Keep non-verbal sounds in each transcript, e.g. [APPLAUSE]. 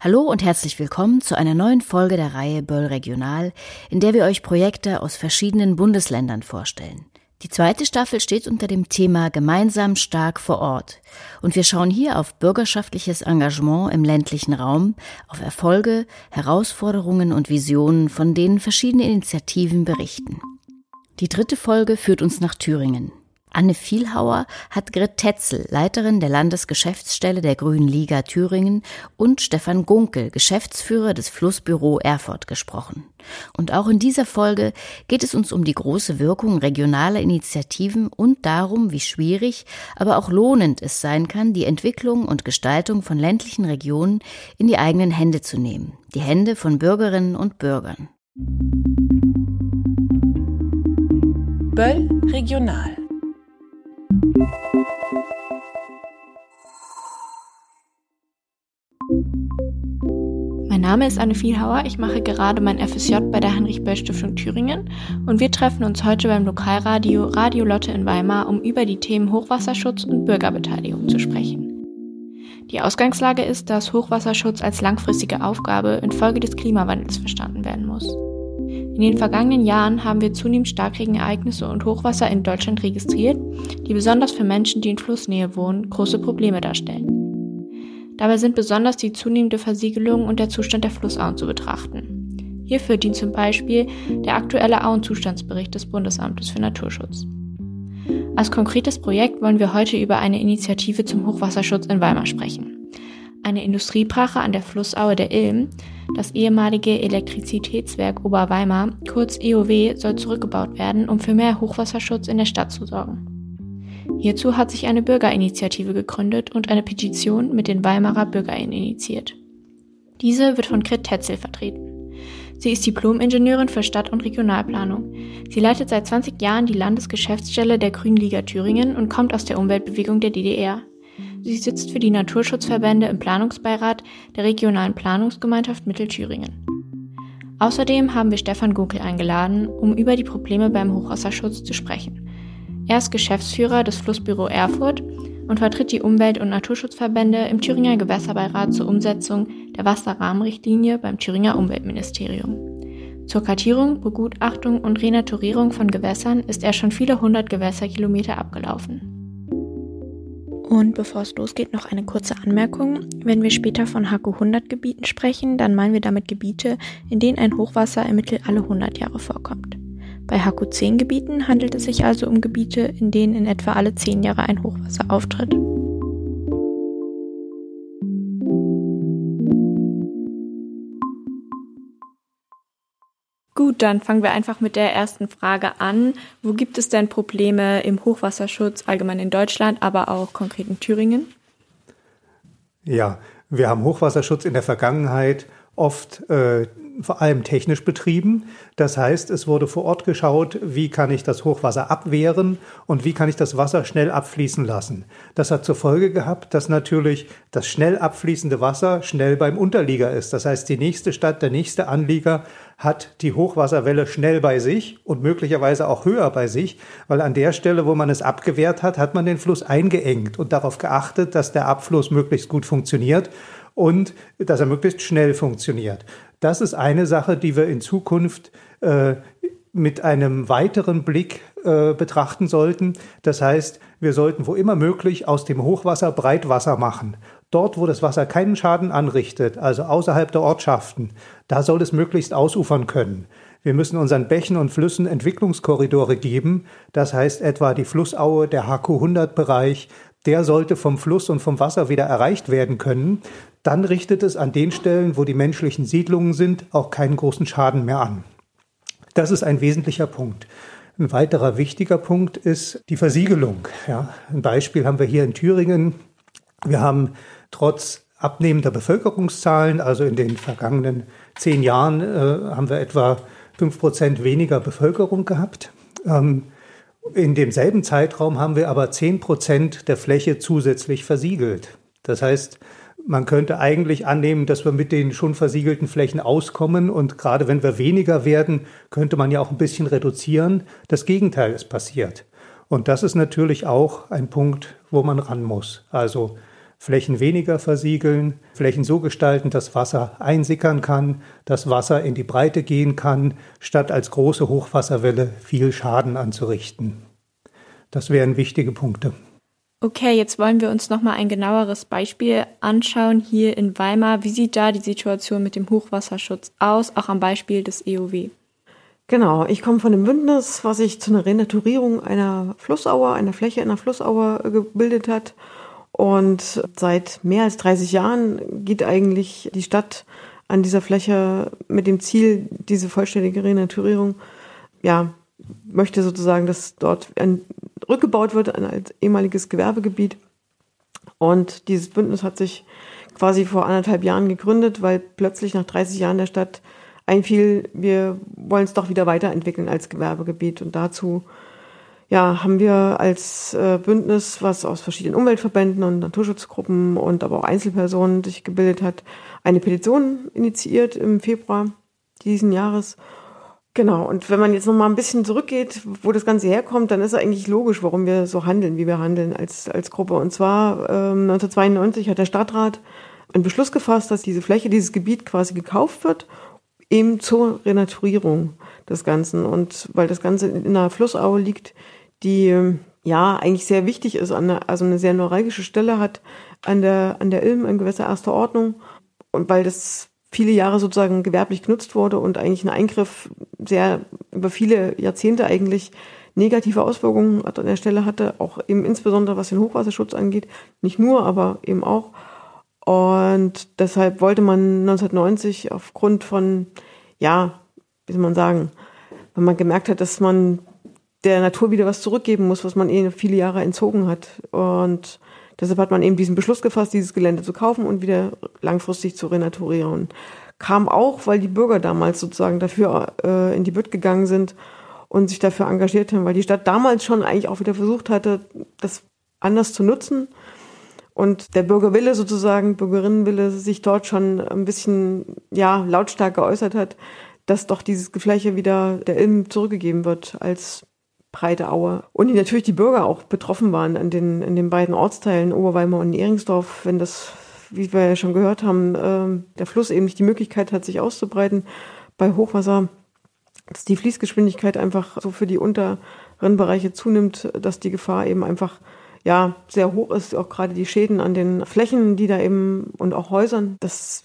Hallo und herzlich willkommen zu einer neuen Folge der Reihe Böll Regional, in der wir euch Projekte aus verschiedenen Bundesländern vorstellen. Die zweite Staffel steht unter dem Thema Gemeinsam stark vor Ort. Und wir schauen hier auf bürgerschaftliches Engagement im ländlichen Raum, auf Erfolge, Herausforderungen und Visionen, von denen verschiedene Initiativen berichten. Die dritte Folge führt uns nach Thüringen. Anne Vielhauer hat Grit Tetzel, Leiterin der Landesgeschäftsstelle der Grünen Liga Thüringen, und Stefan Gunkel, Geschäftsführer des Flussbüro Erfurt, gesprochen. Und auch in dieser Folge geht es uns um die große Wirkung regionaler Initiativen und darum, wie schwierig, aber auch lohnend es sein kann, die Entwicklung und Gestaltung von ländlichen Regionen in die eigenen Hände zu nehmen, die Hände von Bürgerinnen und Bürgern. Böll Regional mein Name ist Anne Vielhauer, ich mache gerade mein FSJ bei der Heinrich-Böll-Stiftung Thüringen und wir treffen uns heute beim Lokalradio Radio Lotte in Weimar, um über die Themen Hochwasserschutz und Bürgerbeteiligung zu sprechen. Die Ausgangslage ist, dass Hochwasserschutz als langfristige Aufgabe infolge des Klimawandels verstanden werden muss. In den vergangenen Jahren haben wir zunehmend Starkregenereignisse und Hochwasser in Deutschland registriert, die besonders für Menschen, die in Flussnähe wohnen, große Probleme darstellen. Dabei sind besonders die zunehmende Versiegelung und der Zustand der Flussauen zu betrachten. Hierfür dient zum Beispiel der aktuelle Auenzustandsbericht des Bundesamtes für Naturschutz. Als konkretes Projekt wollen wir heute über eine Initiative zum Hochwasserschutz in Weimar sprechen. Eine Industriebrache an der Flussaue der Ilm, das ehemalige Elektrizitätswerk Oberweimar, kurz EOW, soll zurückgebaut werden, um für mehr Hochwasserschutz in der Stadt zu sorgen. Hierzu hat sich eine Bürgerinitiative gegründet und eine Petition mit den Weimarer BürgerInnen initiiert. Diese wird von Grit Tetzel vertreten. Sie ist Diplom-Ingenieurin für Stadt- und Regionalplanung. Sie leitet seit 20 Jahren die Landesgeschäftsstelle der Grünen Liga Thüringen und kommt aus der Umweltbewegung der DDR. Sie sitzt für die Naturschutzverbände im Planungsbeirat der regionalen Planungsgemeinschaft Mittelthüringen. Außerdem haben wir Stefan Gunkel eingeladen, um über die Probleme beim Hochwasserschutz zu sprechen. Er ist Geschäftsführer des Flussbüro Erfurt und vertritt die Umwelt- und Naturschutzverbände im Thüringer Gewässerbeirat zur Umsetzung der Wasserrahmenrichtlinie beim Thüringer Umweltministerium. Zur Kartierung, Begutachtung und Renaturierung von Gewässern ist er schon viele hundert Gewässerkilometer abgelaufen. Und bevor es losgeht, noch eine kurze Anmerkung. Wenn wir später von HQ 100 Gebieten sprechen, dann meinen wir damit Gebiete, in denen ein Hochwasser im Mittel alle 100 Jahre vorkommt. Bei HQ10-Gebieten handelt es sich also um Gebiete, in denen in etwa alle 10 Jahre ein Hochwasser auftritt. Gut, dann fangen wir einfach mit der ersten Frage an. Wo gibt es denn Probleme im Hochwasserschutz allgemein in Deutschland, aber auch konkret in Thüringen? Ja, wir haben Hochwasserschutz in der Vergangenheit oft äh, vor allem technisch betrieben. Das heißt, es wurde vor Ort geschaut, wie kann ich das Hochwasser abwehren und wie kann ich das Wasser schnell abfließen lassen. Das hat zur Folge gehabt, dass natürlich das schnell abfließende Wasser schnell beim Unterlieger ist. Das heißt, die nächste Stadt, der nächste Anlieger hat die Hochwasserwelle schnell bei sich und möglicherweise auch höher bei sich, weil an der Stelle, wo man es abgewehrt hat, hat man den Fluss eingeengt und darauf geachtet, dass der Abfluss möglichst gut funktioniert und dass er möglichst schnell funktioniert. Das ist eine Sache, die wir in Zukunft äh, mit einem weiteren Blick äh, betrachten sollten. Das heißt, wir sollten wo immer möglich aus dem Hochwasser Breitwasser machen. Dort, wo das Wasser keinen Schaden anrichtet, also außerhalb der Ortschaften, da soll es möglichst ausufern können. Wir müssen unseren Bächen und Flüssen Entwicklungskorridore geben. Das heißt etwa die Flussaue, der HQ100-Bereich, der sollte vom Fluss und vom Wasser wieder erreicht werden können. Dann richtet es an den Stellen, wo die menschlichen Siedlungen sind, auch keinen großen Schaden mehr an. Das ist ein wesentlicher Punkt. Ein weiterer wichtiger Punkt ist die Versiegelung. Ja, ein Beispiel haben wir hier in Thüringen. Wir haben trotz abnehmender Bevölkerungszahlen, also in den vergangenen zehn Jahren, äh, haben wir etwa fünf Prozent weniger Bevölkerung gehabt. Ähm, in demselben Zeitraum haben wir aber zehn Prozent der Fläche zusätzlich versiegelt. Das heißt, man könnte eigentlich annehmen, dass wir mit den schon versiegelten Flächen auskommen und gerade wenn wir weniger werden, könnte man ja auch ein bisschen reduzieren. Das Gegenteil ist passiert. Und das ist natürlich auch ein Punkt, wo man ran muss. Also Flächen weniger versiegeln, Flächen so gestalten, dass Wasser einsickern kann, dass Wasser in die Breite gehen kann, statt als große Hochwasserwelle viel Schaden anzurichten. Das wären wichtige Punkte. Okay, jetzt wollen wir uns nochmal ein genaueres Beispiel anschauen hier in Weimar. Wie sieht da die Situation mit dem Hochwasserschutz aus, auch am Beispiel des EOW? Genau, ich komme von dem Bündnis, was sich zu einer Renaturierung einer Flussauer, einer Fläche einer Flussauer gebildet hat. Und seit mehr als 30 Jahren geht eigentlich die Stadt an dieser Fläche mit dem Ziel, diese vollständige Renaturierung, ja, möchte sozusagen, dass dort ein rückgebaut wird als ehemaliges Gewerbegebiet. Und dieses Bündnis hat sich quasi vor anderthalb Jahren gegründet, weil plötzlich nach 30 Jahren der Stadt einfiel, wir wollen es doch wieder weiterentwickeln als Gewerbegebiet. Und dazu ja, haben wir als äh, Bündnis, was aus verschiedenen Umweltverbänden und Naturschutzgruppen und aber auch Einzelpersonen sich gebildet hat, eine Petition initiiert im Februar diesen Jahres Genau, und wenn man jetzt noch mal ein bisschen zurückgeht, wo das Ganze herkommt, dann ist es eigentlich logisch, warum wir so handeln, wie wir handeln als, als Gruppe. Und zwar ähm, 1992 hat der Stadtrat einen Beschluss gefasst, dass diese Fläche, dieses Gebiet quasi gekauft wird, eben zur Renaturierung des Ganzen. Und weil das Ganze in einer Flussaue liegt, die ja eigentlich sehr wichtig ist, der, also eine sehr neuralgische Stelle hat an der, an der Ilm, im Gewässer erster Ordnung. Und weil das viele Jahre sozusagen gewerblich genutzt wurde und eigentlich ein Eingriff sehr über viele Jahrzehnte eigentlich negative Auswirkungen an der Stelle hatte, auch eben insbesondere was den Hochwasserschutz angeht. Nicht nur, aber eben auch. Und deshalb wollte man 1990 aufgrund von, ja, wie soll man sagen, wenn man gemerkt hat, dass man der Natur wieder was zurückgeben muss, was man eh viele Jahre entzogen hat. Und Deshalb hat man eben diesen Beschluss gefasst, dieses Gelände zu kaufen und wieder langfristig zu renaturieren. Kam auch, weil die Bürger damals sozusagen dafür äh, in die Bütt gegangen sind und sich dafür engagiert haben, weil die Stadt damals schon eigentlich auch wieder versucht hatte, das anders zu nutzen. Und der Bürgerwille sozusagen, Bürgerinnenwille sich dort schon ein bisschen, ja, lautstark geäußert hat, dass doch dieses Gefläche wieder der Ilm zurückgegeben wird als breite Aue. Und natürlich die Bürger auch betroffen waren an den, in den beiden Ortsteilen Oberweimar und Ehringsdorf, wenn das, wie wir ja schon gehört haben, äh, der Fluss eben nicht die Möglichkeit hat, sich auszubreiten bei Hochwasser, dass die Fließgeschwindigkeit einfach so für die unteren Bereiche zunimmt, dass die Gefahr eben einfach ja sehr hoch ist, auch gerade die Schäden an den Flächen, die da eben und auch Häusern, das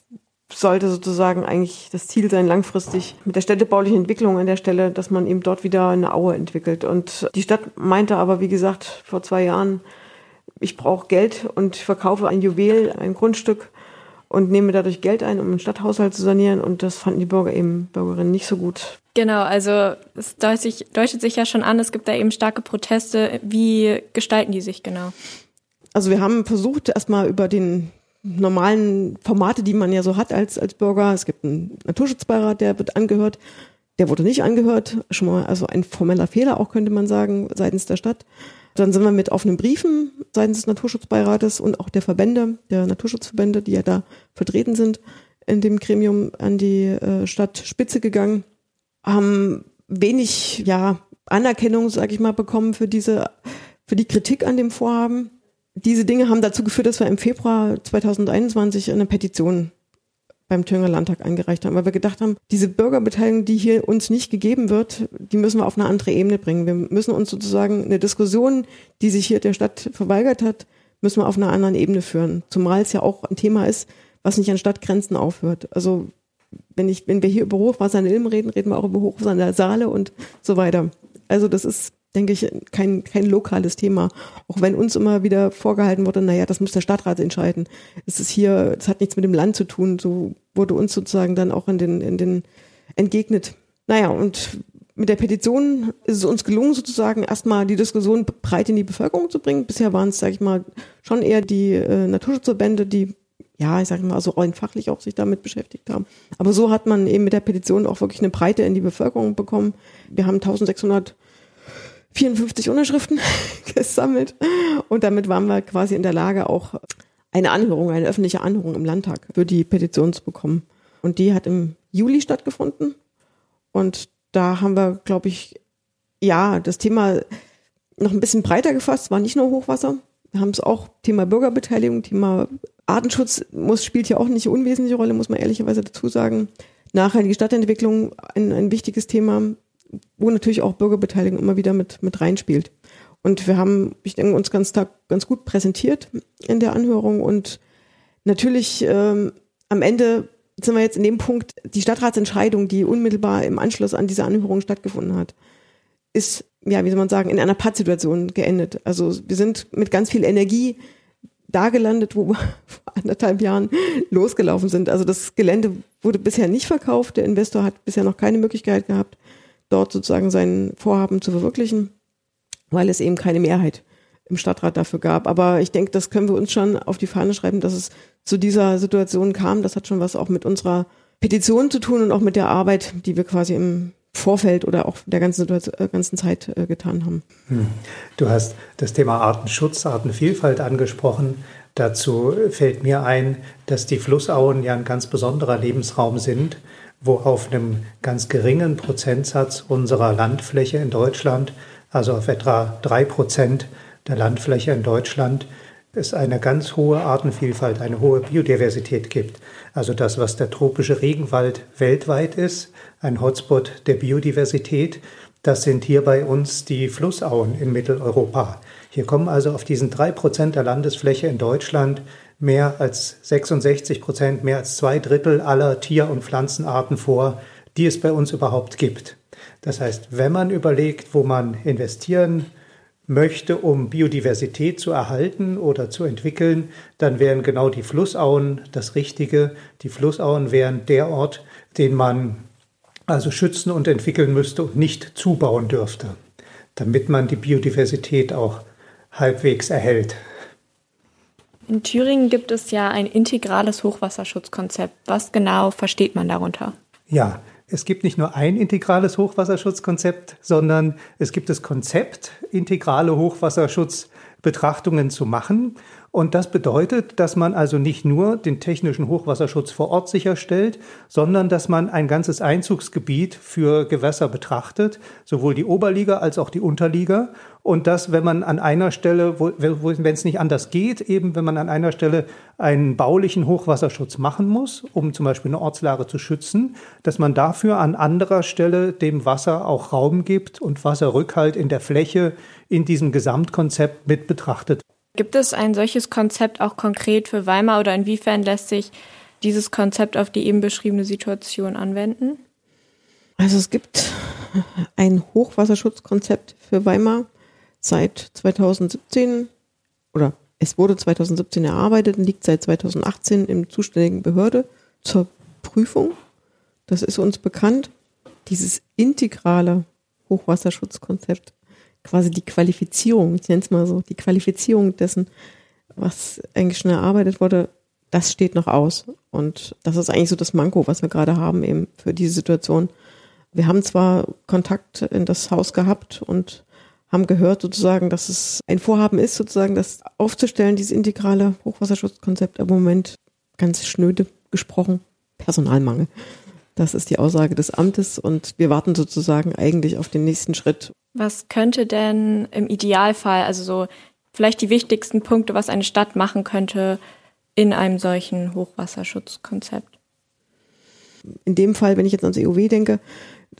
sollte sozusagen eigentlich das Ziel sein, langfristig mit der städtebaulichen Entwicklung an der Stelle, dass man eben dort wieder eine Aue entwickelt. Und die Stadt meinte aber, wie gesagt, vor zwei Jahren, ich brauche Geld und verkaufe ein Juwel, ein Grundstück und nehme dadurch Geld ein, um den Stadthaushalt zu sanieren. Und das fanden die Bürger eben, Bürgerinnen nicht so gut. Genau, also es deutet, deutet sich ja schon an, es gibt da eben starke Proteste. Wie gestalten die sich genau? Also wir haben versucht, erstmal über den normalen Formate, die man ja so hat als, als Bürger. Es gibt einen Naturschutzbeirat, der wird angehört. Der wurde nicht angehört. Schon mal also ein formeller Fehler auch, könnte man sagen, seitens der Stadt. Dann sind wir mit offenen Briefen seitens des Naturschutzbeirates und auch der Verbände, der Naturschutzverbände, die ja da vertreten sind, in dem Gremium an die äh, Stadtspitze gegangen, haben wenig ja, Anerkennung, sage ich mal, bekommen für diese, für die Kritik an dem Vorhaben. Diese Dinge haben dazu geführt, dass wir im Februar 2021 eine Petition beim Thüringer Landtag eingereicht haben, weil wir gedacht haben, diese Bürgerbeteiligung, die hier uns nicht gegeben wird, die müssen wir auf eine andere Ebene bringen. Wir müssen uns sozusagen eine Diskussion, die sich hier der Stadt verweigert hat, müssen wir auf einer anderen Ebene führen. Zumal es ja auch ein Thema ist, was nicht an Stadtgrenzen aufhört. Also wenn ich, wenn wir hier über Hochwasser in Ilm reden, reden wir auch über Hochwasser in der Saale und so weiter. Also das ist denke ich, kein, kein lokales Thema. Auch wenn uns immer wieder vorgehalten wurde, naja, das muss der Stadtrat entscheiden. Es ist hier, es hat nichts mit dem Land zu tun. So wurde uns sozusagen dann auch in den, in den entgegnet. Naja, und mit der Petition ist es uns gelungen, sozusagen erstmal die Diskussion breit in die Bevölkerung zu bringen. Bisher waren es, sage ich mal, schon eher die äh, Naturschutzverbände, die ja, ich sage mal, so rein fachlich auch sich damit beschäftigt haben. Aber so hat man eben mit der Petition auch wirklich eine Breite in die Bevölkerung bekommen. Wir haben 1600 54 Unterschriften [LAUGHS] gesammelt. Und damit waren wir quasi in der Lage, auch eine Anhörung, eine öffentliche Anhörung im Landtag für die Petition zu bekommen. Und die hat im Juli stattgefunden. Und da haben wir, glaube ich, ja, das Thema noch ein bisschen breiter gefasst, war nicht nur Hochwasser, haben es auch Thema Bürgerbeteiligung, Thema Artenschutz muss, spielt hier auch nicht unwesentliche Rolle, muss man ehrlicherweise dazu sagen. Nachhaltige Stadtentwicklung, ein, ein wichtiges Thema, wo natürlich auch Bürgerbeteiligung immer wieder mit, mit reinspielt. Und wir haben, ich denke, uns ganz, ganz gut präsentiert in der Anhörung und natürlich ähm, am Ende sind wir jetzt in dem Punkt, die Stadtratsentscheidung, die unmittelbar im Anschluss an diese Anhörung stattgefunden hat, ist, ja, wie soll man sagen, in einer Pattsituation geendet. Also wir sind mit ganz viel Energie da gelandet, wo wir [LAUGHS] vor anderthalb Jahren losgelaufen sind. Also das Gelände wurde bisher nicht verkauft. Der Investor hat bisher noch keine Möglichkeit gehabt, dort sozusagen sein Vorhaben zu verwirklichen, weil es eben keine Mehrheit im Stadtrat dafür gab. Aber ich denke, das können wir uns schon auf die Fahne schreiben, dass es zu dieser Situation kam. Das hat schon was auch mit unserer Petition zu tun und auch mit der Arbeit, die wir quasi im Vorfeld oder auch der ganzen, Situation, äh, ganzen Zeit äh, getan haben. Hm. Du hast das Thema Artenschutz, Artenvielfalt angesprochen. Dazu fällt mir ein, dass die Flussauen ja ein ganz besonderer Lebensraum sind, wo auf einem ganz geringen Prozentsatz unserer Landfläche in Deutschland, also auf etwa drei Prozent der Landfläche in Deutschland, es eine ganz hohe Artenvielfalt, eine hohe Biodiversität gibt. Also das, was der tropische Regenwald weltweit ist, ein Hotspot der Biodiversität, das sind hier bei uns die Flussauen in Mitteleuropa. Hier kommen also auf diesen drei Prozent der Landesfläche in Deutschland mehr als 66 Prozent, mehr als zwei Drittel aller Tier- und Pflanzenarten vor, die es bei uns überhaupt gibt. Das heißt, wenn man überlegt, wo man investieren möchte, um Biodiversität zu erhalten oder zu entwickeln, dann wären genau die Flussauen das Richtige. Die Flussauen wären der Ort, den man also schützen und entwickeln müsste und nicht zubauen dürfte, damit man die Biodiversität auch halbwegs erhält. In Thüringen gibt es ja ein integrales Hochwasserschutzkonzept. Was genau versteht man darunter? Ja, es gibt nicht nur ein integrales Hochwasserschutzkonzept, sondern es gibt das Konzept, integrale Hochwasserschutzbetrachtungen zu machen. Und das bedeutet, dass man also nicht nur den technischen Hochwasserschutz vor Ort sicherstellt, sondern dass man ein ganzes Einzugsgebiet für Gewässer betrachtet, sowohl die Oberliga als auch die Unterliga. Und dass, wenn man an einer Stelle, wo, wenn es nicht anders geht, eben wenn man an einer Stelle einen baulichen Hochwasserschutz machen muss, um zum Beispiel eine Ortslage zu schützen, dass man dafür an anderer Stelle dem Wasser auch Raum gibt und Wasserrückhalt in der Fläche in diesem Gesamtkonzept mit betrachtet. Gibt es ein solches Konzept auch konkret für Weimar oder inwiefern lässt sich dieses Konzept auf die eben beschriebene Situation anwenden? Also es gibt ein Hochwasserschutzkonzept für Weimar seit 2017 oder es wurde 2017 erarbeitet und liegt seit 2018 im zuständigen Behörde zur Prüfung. Das ist uns bekannt. Dieses integrale Hochwasserschutzkonzept quasi die Qualifizierung, ich nenne es mal so, die Qualifizierung dessen, was eigentlich schon erarbeitet wurde, das steht noch aus. Und das ist eigentlich so das Manko, was wir gerade haben eben für diese Situation. Wir haben zwar Kontakt in das Haus gehabt und haben gehört sozusagen, dass es ein Vorhaben ist, sozusagen das aufzustellen, dieses integrale Hochwasserschutzkonzept, aber im Moment ganz schnöde gesprochen, Personalmangel. Das ist die Aussage des Amtes und wir warten sozusagen eigentlich auf den nächsten Schritt. Was könnte denn im Idealfall, also so vielleicht die wichtigsten Punkte, was eine Stadt machen könnte in einem solchen Hochwasserschutzkonzept? In dem Fall, wenn ich jetzt ans EOW denke,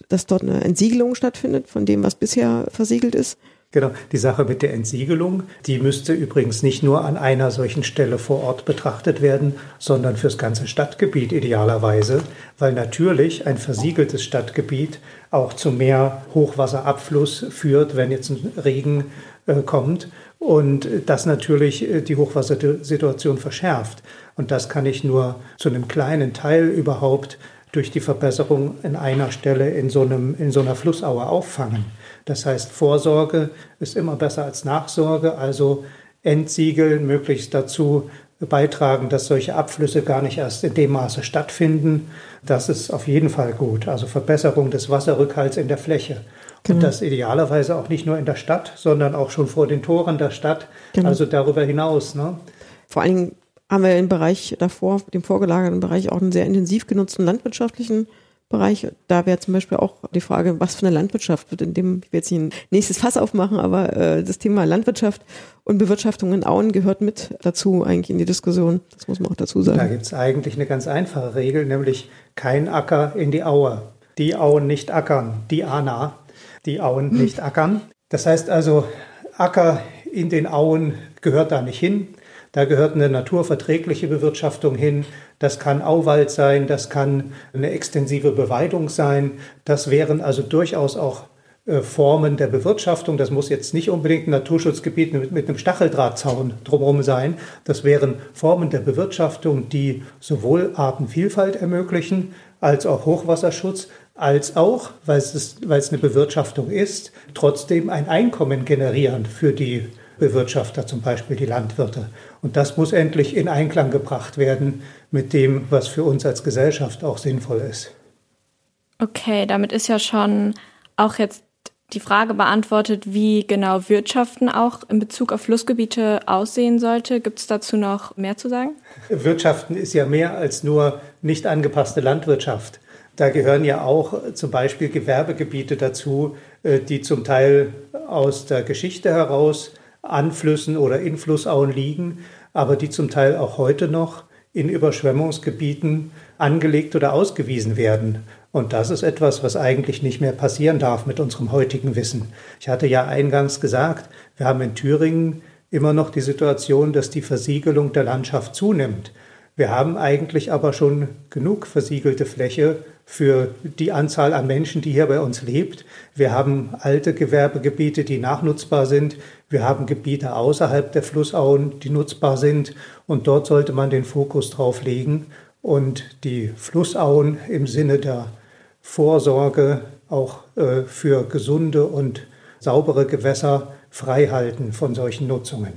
dass dort eine Entsiegelung stattfindet von dem, was bisher versiegelt ist. Genau, die Sache mit der Entsiegelung, die müsste übrigens nicht nur an einer solchen Stelle vor Ort betrachtet werden, sondern fürs ganze Stadtgebiet idealerweise, weil natürlich ein versiegeltes Stadtgebiet auch zu mehr Hochwasserabfluss führt, wenn jetzt ein Regen äh, kommt und das natürlich äh, die Hochwassersituation verschärft. Und das kann ich nur zu einem kleinen Teil überhaupt durch die Verbesserung in einer Stelle in so, einem, in so einer Flussaue auffangen. Das heißt, Vorsorge ist immer besser als Nachsorge, also Entsiegeln möglichst dazu beitragen, dass solche Abflüsse gar nicht erst in dem Maße stattfinden. Das ist auf jeden Fall gut. Also Verbesserung des Wasserrückhalts in der Fläche. Genau. Und das idealerweise auch nicht nur in der Stadt, sondern auch schon vor den Toren der Stadt, genau. also darüber hinaus. Ne? Vor allen Dingen haben wir im Bereich davor, dem vorgelagerten Bereich, auch einen sehr intensiv genutzten landwirtschaftlichen Bereich. Da wäre zum Beispiel auch die Frage, was für eine Landwirtschaft wird in dem, ich will jetzt nicht ein nächstes Fass aufmachen, aber äh, das Thema Landwirtschaft und Bewirtschaftung in Auen gehört mit dazu eigentlich in die Diskussion. Das muss man auch dazu sagen. Da gibt es eigentlich eine ganz einfache Regel, nämlich kein Acker in die Aue. Die Auen nicht ackern, die Ana, die Auen nicht ackern. Das heißt also, Acker in den Auen gehört da nicht hin. Da gehört eine naturverträgliche Bewirtschaftung hin. Das kann Auwald sein, das kann eine extensive Beweidung sein. Das wären also durchaus auch äh, Formen der Bewirtschaftung. Das muss jetzt nicht unbedingt ein Naturschutzgebiet mit, mit einem Stacheldrahtzaun drumherum sein. Das wären Formen der Bewirtschaftung, die sowohl Artenvielfalt ermöglichen, als auch Hochwasserschutz, als auch, weil es, weil es eine Bewirtschaftung ist, trotzdem ein Einkommen generieren für die Bewirtschafter, zum Beispiel die Landwirte. Und das muss endlich in Einklang gebracht werden mit dem, was für uns als Gesellschaft auch sinnvoll ist. Okay, damit ist ja schon auch jetzt die Frage beantwortet, wie genau Wirtschaften auch in Bezug auf Flussgebiete aussehen sollte. Gibt es dazu noch mehr zu sagen? Wirtschaften ist ja mehr als nur nicht angepasste Landwirtschaft. Da gehören ja auch zum Beispiel Gewerbegebiete dazu, äh, die zum Teil aus der Geschichte heraus an Flüssen oder in Flussauen liegen, aber die zum Teil auch heute noch in Überschwemmungsgebieten angelegt oder ausgewiesen werden. Und das ist etwas, was eigentlich nicht mehr passieren darf mit unserem heutigen Wissen. Ich hatte ja eingangs gesagt, wir haben in Thüringen immer noch die Situation, dass die Versiegelung der Landschaft zunimmt. Wir haben eigentlich aber schon genug versiegelte Fläche für die Anzahl an Menschen, die hier bei uns lebt. Wir haben alte Gewerbegebiete, die nachnutzbar sind. Wir haben Gebiete außerhalb der Flussauen, die nutzbar sind. Und dort sollte man den Fokus drauf legen und die Flussauen im Sinne der Vorsorge auch äh, für gesunde und saubere Gewässer freihalten von solchen Nutzungen.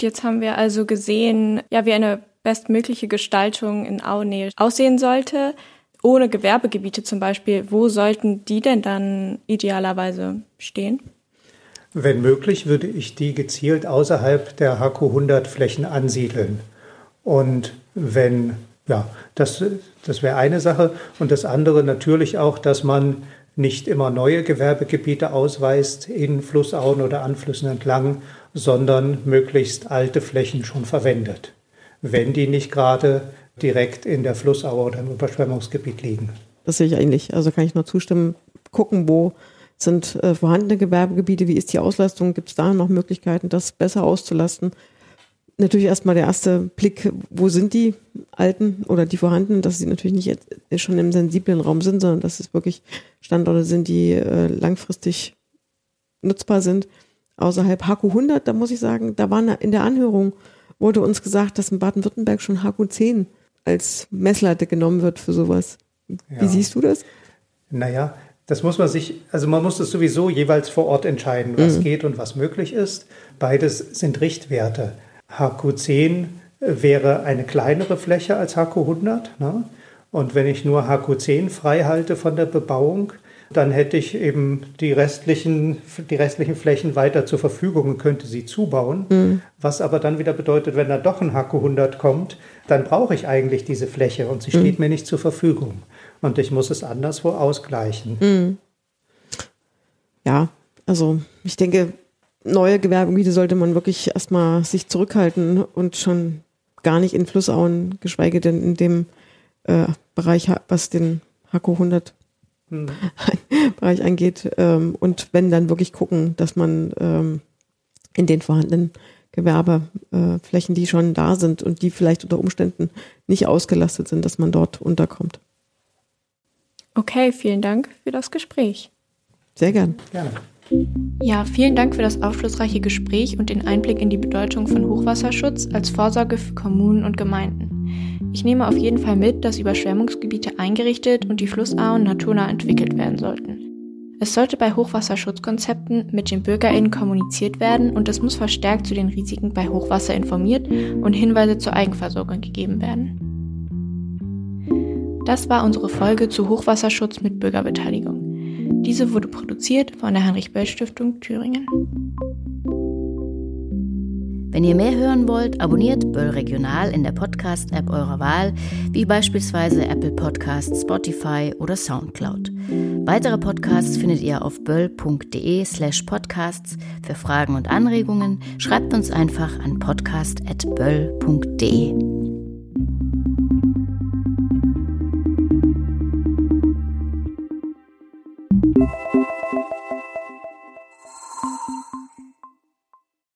Jetzt haben wir also gesehen, ja, wie eine bestmögliche Gestaltung in Auenähe aussehen sollte. Ohne Gewerbegebiete zum Beispiel, wo sollten die denn dann idealerweise stehen? Wenn möglich, würde ich die gezielt außerhalb der HQ 100 Flächen ansiedeln. Und wenn, ja, das, das wäre eine Sache. Und das andere natürlich auch, dass man nicht immer neue Gewerbegebiete ausweist in Flussauen oder Anflüssen entlang, sondern möglichst alte Flächen schon verwendet wenn die nicht gerade direkt in der Flussaue oder im Überschwemmungsgebiet liegen. Das sehe ich eigentlich. Also kann ich nur zustimmen. Gucken, wo sind äh, vorhandene Gewerbegebiete, wie ist die Auslastung, gibt es da noch Möglichkeiten, das besser auszulasten? Natürlich erstmal der erste Blick, wo sind die alten oder die vorhandenen, dass sie natürlich nicht schon im sensiblen Raum sind, sondern dass es wirklich Standorte sind, die äh, langfristig nutzbar sind. Außerhalb HQ 100, da muss ich sagen, da waren in der Anhörung wurde uns gesagt, dass in Baden-Württemberg schon HQ10 als Messlatte genommen wird für sowas. Wie ja. siehst du das? Naja, das muss man sich, also man muss das sowieso jeweils vor Ort entscheiden, was mhm. geht und was möglich ist. Beides sind Richtwerte. HQ10 wäre eine kleinere Fläche als HQ100. Ne? Und wenn ich nur HQ10 frei halte von der Bebauung, dann hätte ich eben die restlichen, die restlichen Flächen weiter zur Verfügung und könnte sie zubauen. Mhm. Was aber dann wieder bedeutet, wenn da doch ein Hacke 100 kommt, dann brauche ich eigentlich diese Fläche und sie mhm. steht mir nicht zur Verfügung. Und ich muss es anderswo ausgleichen. Mhm. Ja, also ich denke, neue Gewerbegebiete sollte man wirklich erstmal sich zurückhalten und schon gar nicht in Flussauen, geschweige denn in dem äh, Bereich, was den Hacko 100 hm. Bereich angeht. Ähm, und wenn dann wirklich gucken, dass man ähm, in den vorhandenen Gewerbeflächen, die schon da sind und die vielleicht unter Umständen nicht ausgelastet sind, dass man dort unterkommt. Okay, vielen Dank für das Gespräch. Sehr gern. Gerne. Ja, vielen Dank für das aufschlussreiche Gespräch und den Einblick in die Bedeutung von Hochwasserschutz als Vorsorge für Kommunen und Gemeinden. Ich nehme auf jeden Fall mit, dass Überschwemmungsgebiete eingerichtet und die Flussauen naturnah entwickelt werden sollten. Es sollte bei Hochwasserschutzkonzepten mit den BürgerInnen kommuniziert werden und es muss verstärkt zu den Risiken bei Hochwasser informiert und Hinweise zur Eigenversorgung gegeben werden. Das war unsere Folge zu Hochwasserschutz mit Bürgerbeteiligung. Diese wurde produziert von der Heinrich-Böll-Stiftung Thüringen. Wenn ihr mehr hören wollt, abonniert Böll Regional in der Podcast-App eurer Wahl, wie beispielsweise Apple Podcasts, Spotify oder Soundcloud. Weitere Podcasts findet ihr auf böll.de slash podcasts. Für Fragen und Anregungen schreibt uns einfach an podcast.böll.de.